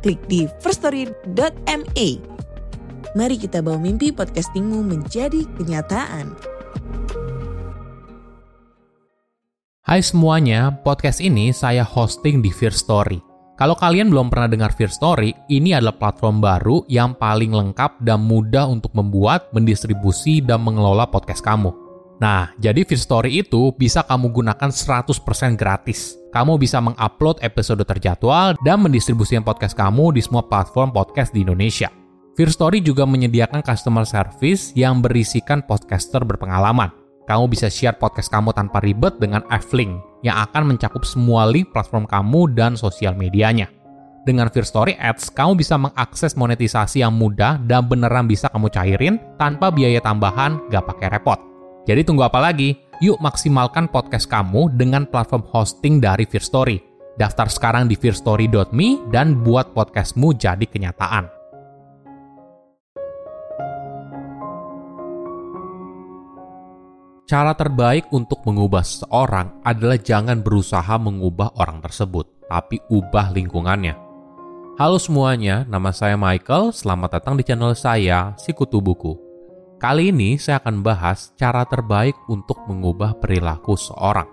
klik di firststory.me. Mari kita bawa mimpi podcastingmu menjadi kenyataan. Hai semuanya, podcast ini saya hosting di Fear Story. Kalau kalian belum pernah dengar Fear Story, ini adalah platform baru yang paling lengkap dan mudah untuk membuat, mendistribusi, dan mengelola podcast kamu. Nah, jadi Fear Story itu bisa kamu gunakan 100% gratis. Kamu bisa mengupload episode terjadwal dan mendistribusikan podcast kamu di semua platform podcast di Indonesia. Fear Story juga menyediakan customer service yang berisikan podcaster berpengalaman. Kamu bisa share podcast kamu tanpa ribet dengan F-Link yang akan mencakup semua link platform kamu dan sosial medianya. Dengan Fear Story Ads, kamu bisa mengakses monetisasi yang mudah dan beneran bisa kamu cairin tanpa biaya tambahan, gak pakai repot. Jadi tunggu apa lagi? Yuk maksimalkan podcast kamu dengan platform hosting dari Fear Story. Daftar sekarang di fearstory.me dan buat podcastmu jadi kenyataan. Cara terbaik untuk mengubah seseorang adalah jangan berusaha mengubah orang tersebut, tapi ubah lingkungannya. Halo semuanya, nama saya Michael. Selamat datang di channel saya, Sikutu Buku. Kali ini saya akan bahas cara terbaik untuk mengubah perilaku seorang.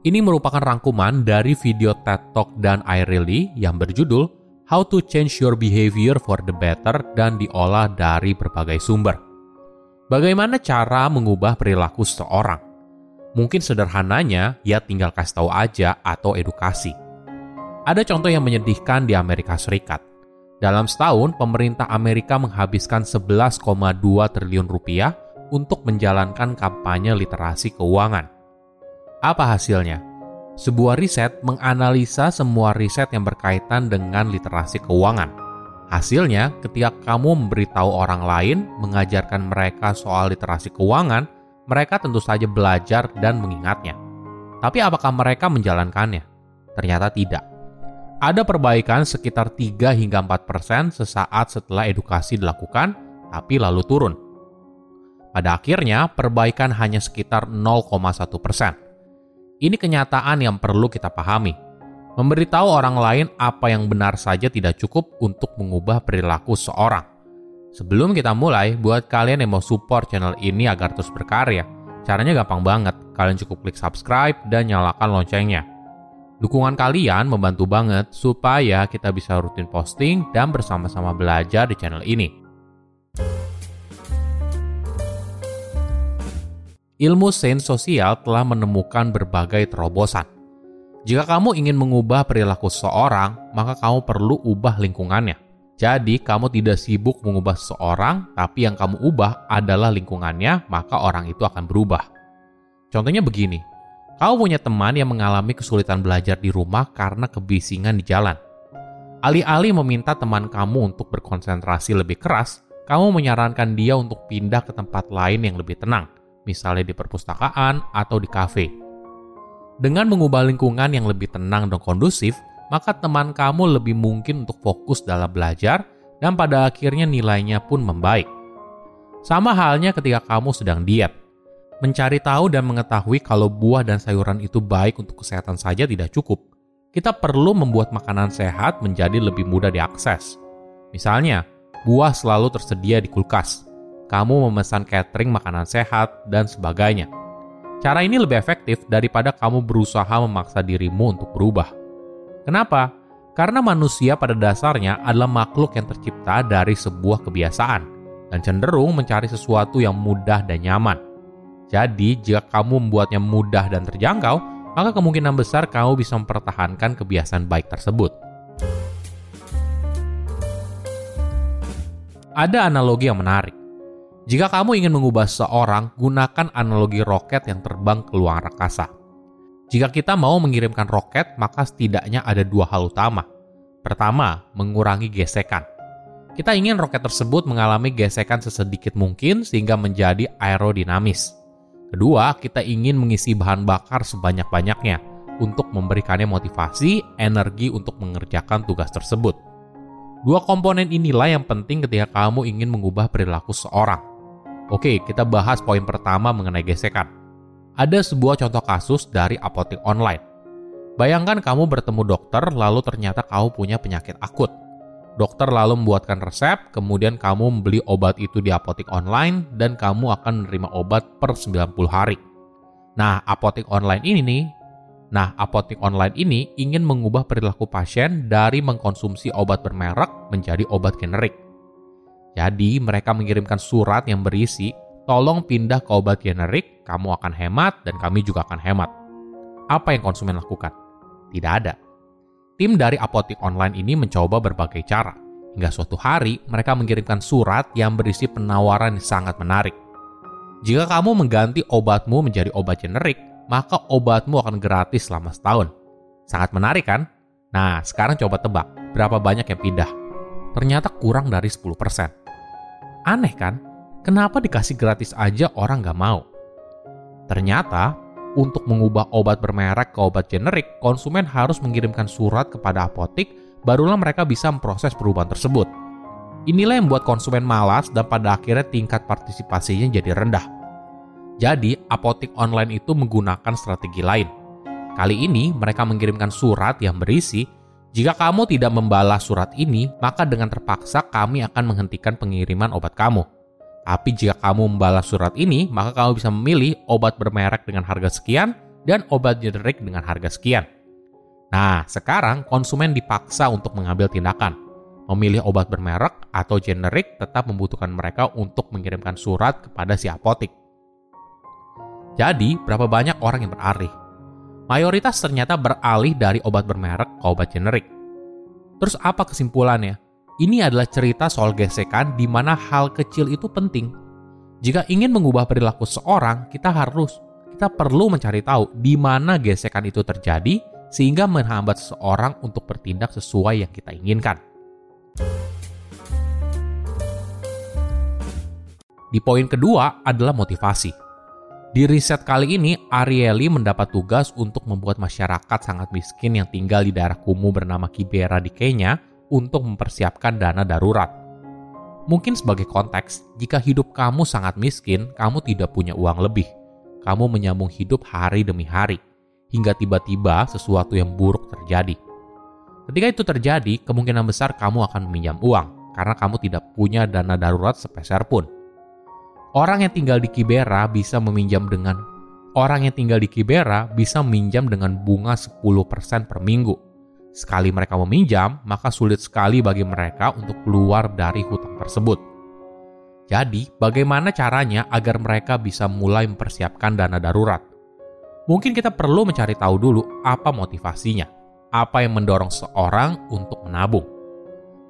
Ini merupakan rangkuman dari video TED Talk dan iReally yang berjudul How to Change Your Behavior for the Better dan diolah dari berbagai sumber. Bagaimana cara mengubah perilaku seseorang? Mungkin sederhananya, ya tinggal kasih tahu aja atau edukasi. Ada contoh yang menyedihkan di Amerika Serikat. Dalam setahun, pemerintah Amerika menghabiskan 11,2 triliun rupiah untuk menjalankan kampanye literasi keuangan. Apa hasilnya? Sebuah riset menganalisa semua riset yang berkaitan dengan literasi keuangan Hasilnya, ketika kamu memberitahu orang lain, mengajarkan mereka soal literasi keuangan, mereka tentu saja belajar dan mengingatnya. Tapi apakah mereka menjalankannya? Ternyata tidak. Ada perbaikan sekitar 3 hingga 4 persen sesaat setelah edukasi dilakukan, tapi lalu turun. Pada akhirnya, perbaikan hanya sekitar 0,1 persen. Ini kenyataan yang perlu kita pahami Memberitahu orang lain apa yang benar saja tidak cukup untuk mengubah perilaku seorang. Sebelum kita mulai, buat kalian yang mau support channel ini agar terus berkarya, caranya gampang banget. Kalian cukup klik subscribe dan nyalakan loncengnya. Dukungan kalian membantu banget supaya kita bisa rutin posting dan bersama-sama belajar di channel ini. Ilmu sains sosial telah menemukan berbagai terobosan jika kamu ingin mengubah perilaku seseorang, maka kamu perlu ubah lingkungannya. Jadi, kamu tidak sibuk mengubah seseorang, tapi yang kamu ubah adalah lingkungannya, maka orang itu akan berubah. Contohnya begini, kamu punya teman yang mengalami kesulitan belajar di rumah karena kebisingan di jalan. Alih-alih meminta teman kamu untuk berkonsentrasi lebih keras, kamu menyarankan dia untuk pindah ke tempat lain yang lebih tenang, misalnya di perpustakaan atau di kafe. Dengan mengubah lingkungan yang lebih tenang dan kondusif, maka teman kamu lebih mungkin untuk fokus dalam belajar dan pada akhirnya nilainya pun membaik. Sama halnya ketika kamu sedang diet. Mencari tahu dan mengetahui kalau buah dan sayuran itu baik untuk kesehatan saja tidak cukup. Kita perlu membuat makanan sehat menjadi lebih mudah diakses. Misalnya, buah selalu tersedia di kulkas. Kamu memesan catering makanan sehat dan sebagainya Cara ini lebih efektif daripada kamu berusaha memaksa dirimu untuk berubah. Kenapa? Karena manusia pada dasarnya adalah makhluk yang tercipta dari sebuah kebiasaan dan cenderung mencari sesuatu yang mudah dan nyaman. Jadi, jika kamu membuatnya mudah dan terjangkau, maka kemungkinan besar kamu bisa mempertahankan kebiasaan baik tersebut. Ada analogi yang menarik. Jika kamu ingin mengubah seseorang, gunakan analogi roket yang terbang ke luar angkasa. Jika kita mau mengirimkan roket, maka setidaknya ada dua hal utama. Pertama, mengurangi gesekan. Kita ingin roket tersebut mengalami gesekan sesedikit mungkin sehingga menjadi aerodinamis. Kedua, kita ingin mengisi bahan bakar sebanyak-banyaknya untuk memberikannya motivasi, energi untuk mengerjakan tugas tersebut. Dua komponen inilah yang penting ketika kamu ingin mengubah perilaku seorang. Oke, kita bahas poin pertama mengenai gesekan. Ada sebuah contoh kasus dari apotek online. Bayangkan kamu bertemu dokter lalu ternyata kamu punya penyakit akut Dokter lalu membuatkan resep, kemudian kamu membeli obat itu di apotek online, dan kamu akan menerima obat per 90 hari. Nah, apotek online ini nih, nah apotek online ini ingin mengubah perilaku pasien dari mengkonsumsi obat bermerek menjadi obat generik. Jadi, mereka mengirimkan surat yang berisi, tolong pindah ke obat generik, kamu akan hemat dan kami juga akan hemat. Apa yang konsumen lakukan? Tidak ada Tim dari apotik online ini mencoba berbagai cara, hingga suatu hari mereka mengirimkan surat yang berisi penawaran yang sangat menarik. Jika kamu mengganti obatmu menjadi obat generik, maka obatmu akan gratis selama setahun. Sangat menarik kan? Nah, sekarang coba tebak, berapa banyak yang pindah? Ternyata kurang dari 10%. Aneh kan? Kenapa dikasih gratis aja orang gak mau? Ternyata untuk mengubah obat bermerek ke obat generik, konsumen harus mengirimkan surat kepada apotik, barulah mereka bisa memproses perubahan tersebut. Inilah yang membuat konsumen malas dan pada akhirnya tingkat partisipasinya jadi rendah. Jadi, apotik online itu menggunakan strategi lain. Kali ini, mereka mengirimkan surat yang berisi, jika kamu tidak membalas surat ini, maka dengan terpaksa kami akan menghentikan pengiriman obat kamu. Tapi jika kamu membalas surat ini, maka kamu bisa memilih obat bermerek dengan harga sekian dan obat generik dengan harga sekian. Nah, sekarang konsumen dipaksa untuk mengambil tindakan. Memilih obat bermerek atau generik tetap membutuhkan mereka untuk mengirimkan surat kepada si apotik. Jadi, berapa banyak orang yang beralih? Mayoritas ternyata beralih dari obat bermerek ke obat generik. Terus apa kesimpulannya? Ini adalah cerita soal gesekan di mana hal kecil itu penting. Jika ingin mengubah perilaku seorang, kita harus kita perlu mencari tahu di mana gesekan itu terjadi sehingga menghambat seseorang untuk bertindak sesuai yang kita inginkan. Di poin kedua adalah motivasi. Di riset kali ini, Arieli mendapat tugas untuk membuat masyarakat sangat miskin yang tinggal di daerah kumuh bernama Kibera di Kenya untuk mempersiapkan dana darurat. Mungkin sebagai konteks, jika hidup kamu sangat miskin, kamu tidak punya uang lebih. Kamu menyambung hidup hari demi hari, hingga tiba-tiba sesuatu yang buruk terjadi. Ketika itu terjadi, kemungkinan besar kamu akan meminjam uang, karena kamu tidak punya dana darurat sepeser pun. Orang yang tinggal di Kibera bisa meminjam dengan orang yang tinggal di Kibera bisa meminjam dengan bunga 10% per minggu Sekali mereka meminjam, maka sulit sekali bagi mereka untuk keluar dari hutang tersebut. Jadi, bagaimana caranya agar mereka bisa mulai mempersiapkan dana darurat? Mungkin kita perlu mencari tahu dulu apa motivasinya, apa yang mendorong seorang untuk menabung.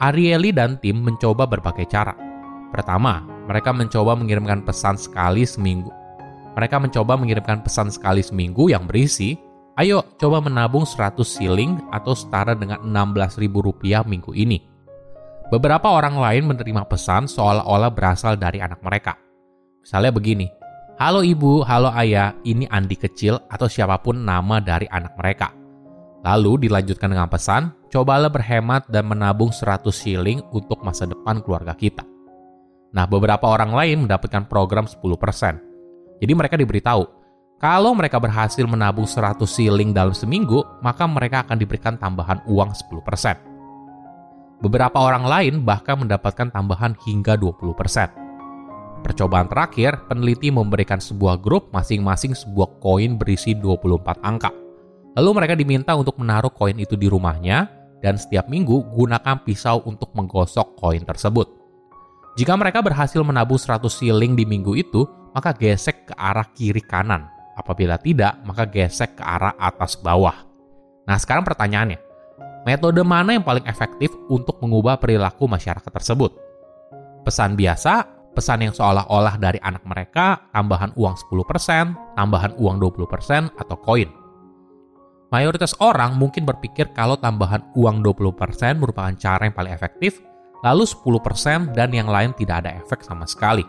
Arieli dan tim mencoba berbagai cara. Pertama, mereka mencoba mengirimkan pesan sekali seminggu. Mereka mencoba mengirimkan pesan sekali seminggu yang berisi, Ayo coba menabung 100 siling atau setara dengan Rp16.000 minggu ini. Beberapa orang lain menerima pesan seolah-olah berasal dari anak mereka. Misalnya begini, Halo ibu, halo ayah, ini Andi kecil atau siapa pun nama dari anak mereka. Lalu dilanjutkan dengan pesan, cobalah berhemat dan menabung 100 siling untuk masa depan keluarga kita. Nah, beberapa orang lain mendapatkan program 10%. Jadi mereka diberitahu, kalau mereka berhasil menabung 100 siling dalam seminggu, maka mereka akan diberikan tambahan uang 10%. Beberapa orang lain bahkan mendapatkan tambahan hingga 20%. Percobaan terakhir, peneliti memberikan sebuah grup masing-masing sebuah koin berisi 24 angka. Lalu mereka diminta untuk menaruh koin itu di rumahnya dan setiap minggu gunakan pisau untuk menggosok koin tersebut. Jika mereka berhasil menabung 100 siling di minggu itu, maka gesek ke arah kiri kanan Apabila tidak, maka gesek ke arah atas bawah. Nah, sekarang pertanyaannya, metode mana yang paling efektif untuk mengubah perilaku masyarakat tersebut? Pesan biasa, pesan yang seolah-olah dari anak mereka, tambahan uang 10%, tambahan uang 20%, atau koin. Mayoritas orang mungkin berpikir kalau tambahan uang 20% merupakan cara yang paling efektif, lalu 10% dan yang lain tidak ada efek sama sekali.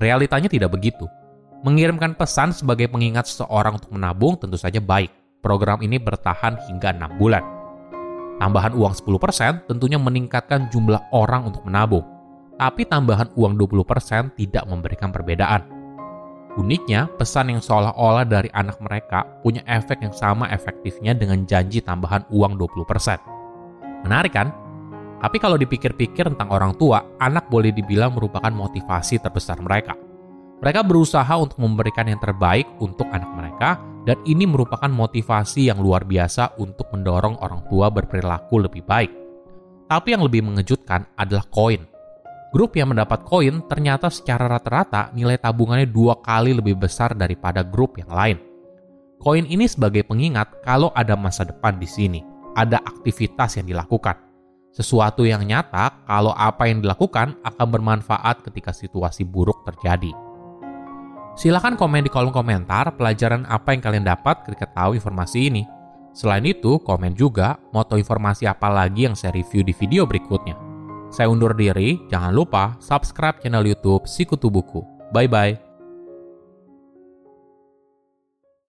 Realitanya tidak begitu. Mengirimkan pesan sebagai pengingat seseorang untuk menabung tentu saja baik. Program ini bertahan hingga 6 bulan. Tambahan uang 10% tentunya meningkatkan jumlah orang untuk menabung. Tapi tambahan uang 20% tidak memberikan perbedaan Uniknya, pesan yang seolah-olah dari anak mereka punya efek yang sama efektifnya dengan janji tambahan uang 20%. Menarik kan? Tapi kalau dipikir-pikir tentang orang tua, anak boleh dibilang merupakan motivasi terbesar mereka. Mereka berusaha untuk memberikan yang terbaik untuk anak mereka, dan ini merupakan motivasi yang luar biasa untuk mendorong orang tua berperilaku lebih baik. Tapi yang lebih mengejutkan adalah koin Grup yang mendapat koin ternyata secara rata-rata nilai tabungannya dua kali lebih besar daripada grup yang lain. Koin ini sebagai pengingat kalau ada masa depan di sini, ada aktivitas yang dilakukan. Sesuatu yang nyata kalau apa yang dilakukan akan bermanfaat ketika situasi buruk terjadi. Silahkan komen di kolom komentar pelajaran apa yang kalian dapat ketika tahu informasi ini. Selain itu, komen juga tahu informasi apa lagi yang saya review di video berikutnya. Saya undur diri, jangan lupa subscribe channel YouTube Sikutu Buku. Bye-bye.